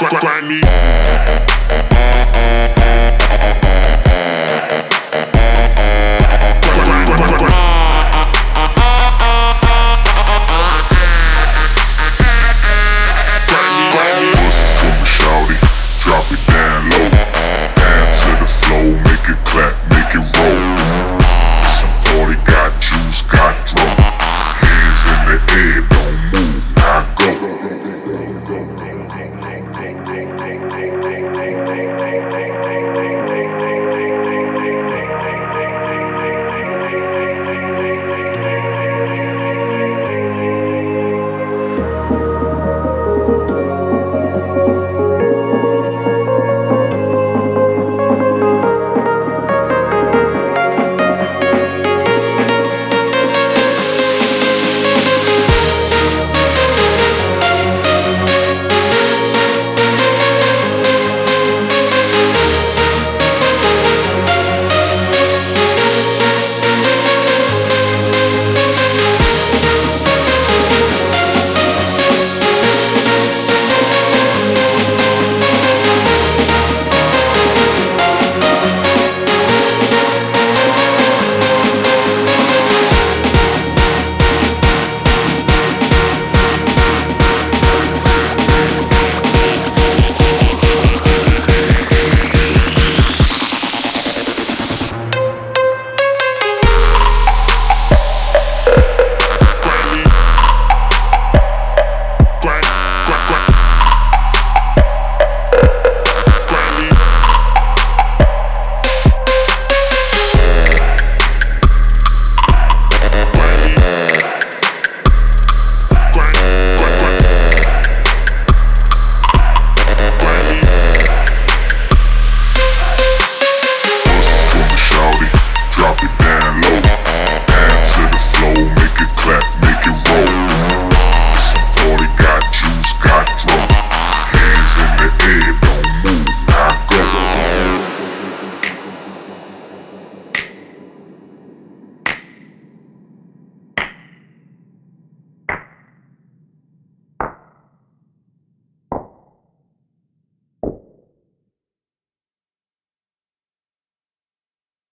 grind me.